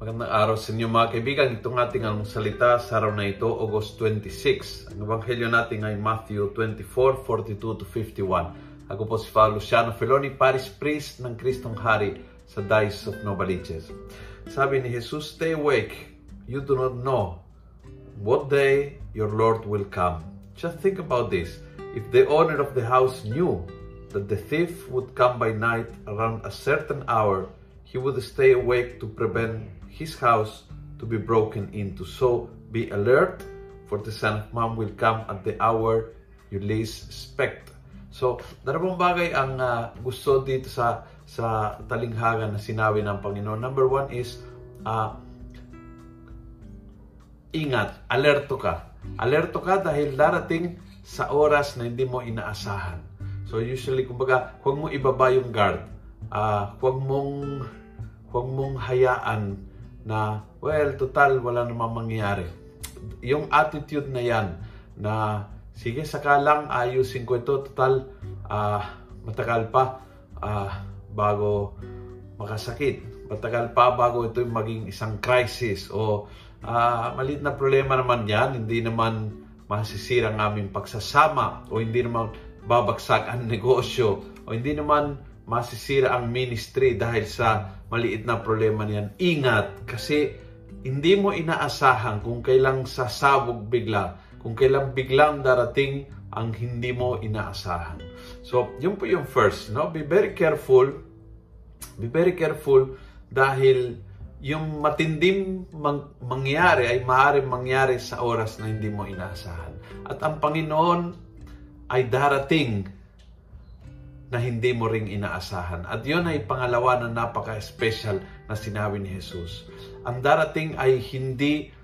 Magandang araw sa inyo mga kaibigan. Itong ating ang salita sa araw na ito, August 26. Ang ebanghelyo natin ay Matthew 24, 42 to 51. Ako po si Father Luciano Feloni, Paris Priest ng Kristong Hari sa Diocese of Novaliches. Sabi ni Jesus, Stay awake. You do not know what day your Lord will come. Just think about this. If the owner of the house knew that the thief would come by night around a certain hour, he would stay awake to prevent his house to be broken into. So be alert, for the Son of Man will come at the hour you least expect. So, dalawang bagay ang uh, gusto dito sa sa talinghaga na sinabi ng Panginoon. Number one is, uh, ingat, alerto ka. Alerto ka dahil darating sa oras na hindi mo inaasahan. So usually, kumbaga, huwag mo ibaba yung guard. Uh, huwag mong huwag mong hayaan na, well, total, wala namang mangyayari. Yung attitude na yan, na sige, saka lang, ayusin ko ito, total, uh, matagal pa uh, bago makasakit. Matagal pa bago ito maging isang crisis o uh, maliit na problema naman yan, hindi naman masisira ang aming pagsasama o hindi naman babagsak ang negosyo o hindi naman masisira ang ministry dahil sa maliit na problema niyan. Ingat kasi hindi mo inaasahan kung kailang sasabog bigla, kung kailang biglang darating ang hindi mo inaasahan. So, yun po yung first, no? Be very careful. Be very careful dahil yung matinding mang- mangyari ay maaaring mangyari sa oras na hindi mo inaasahan. At ang Panginoon ay darating na hindi mo ring inaasahan. At yun ay pangalawa na napaka-special na sinabi ni Jesus. Ang darating ay hindi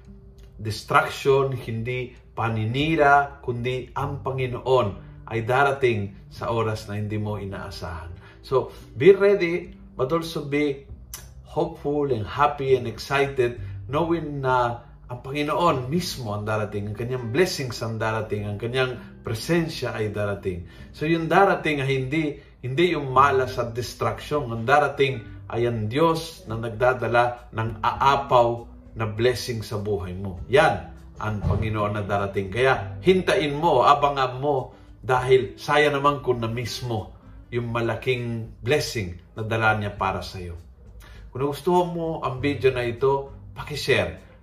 distraction, hindi paninira, kundi ang Panginoon ay darating sa oras na hindi mo inaasahan. So, be ready, but also be hopeful and happy and excited knowing na ang Panginoon mismo ang darating, ang kanyang blessings ang darating, ang kanyang presensya ay darating. So yung darating ay hindi, hindi yung malas at distraction. Ang darating ay ang Diyos na nagdadala ng aapaw na blessing sa buhay mo. Yan ang Panginoon na darating. Kaya hintayin mo, abangan mo, dahil saya naman kung na mismo yung malaking blessing na dala niya para sa iyo. Kung gusto mo ang video na ito, pakishare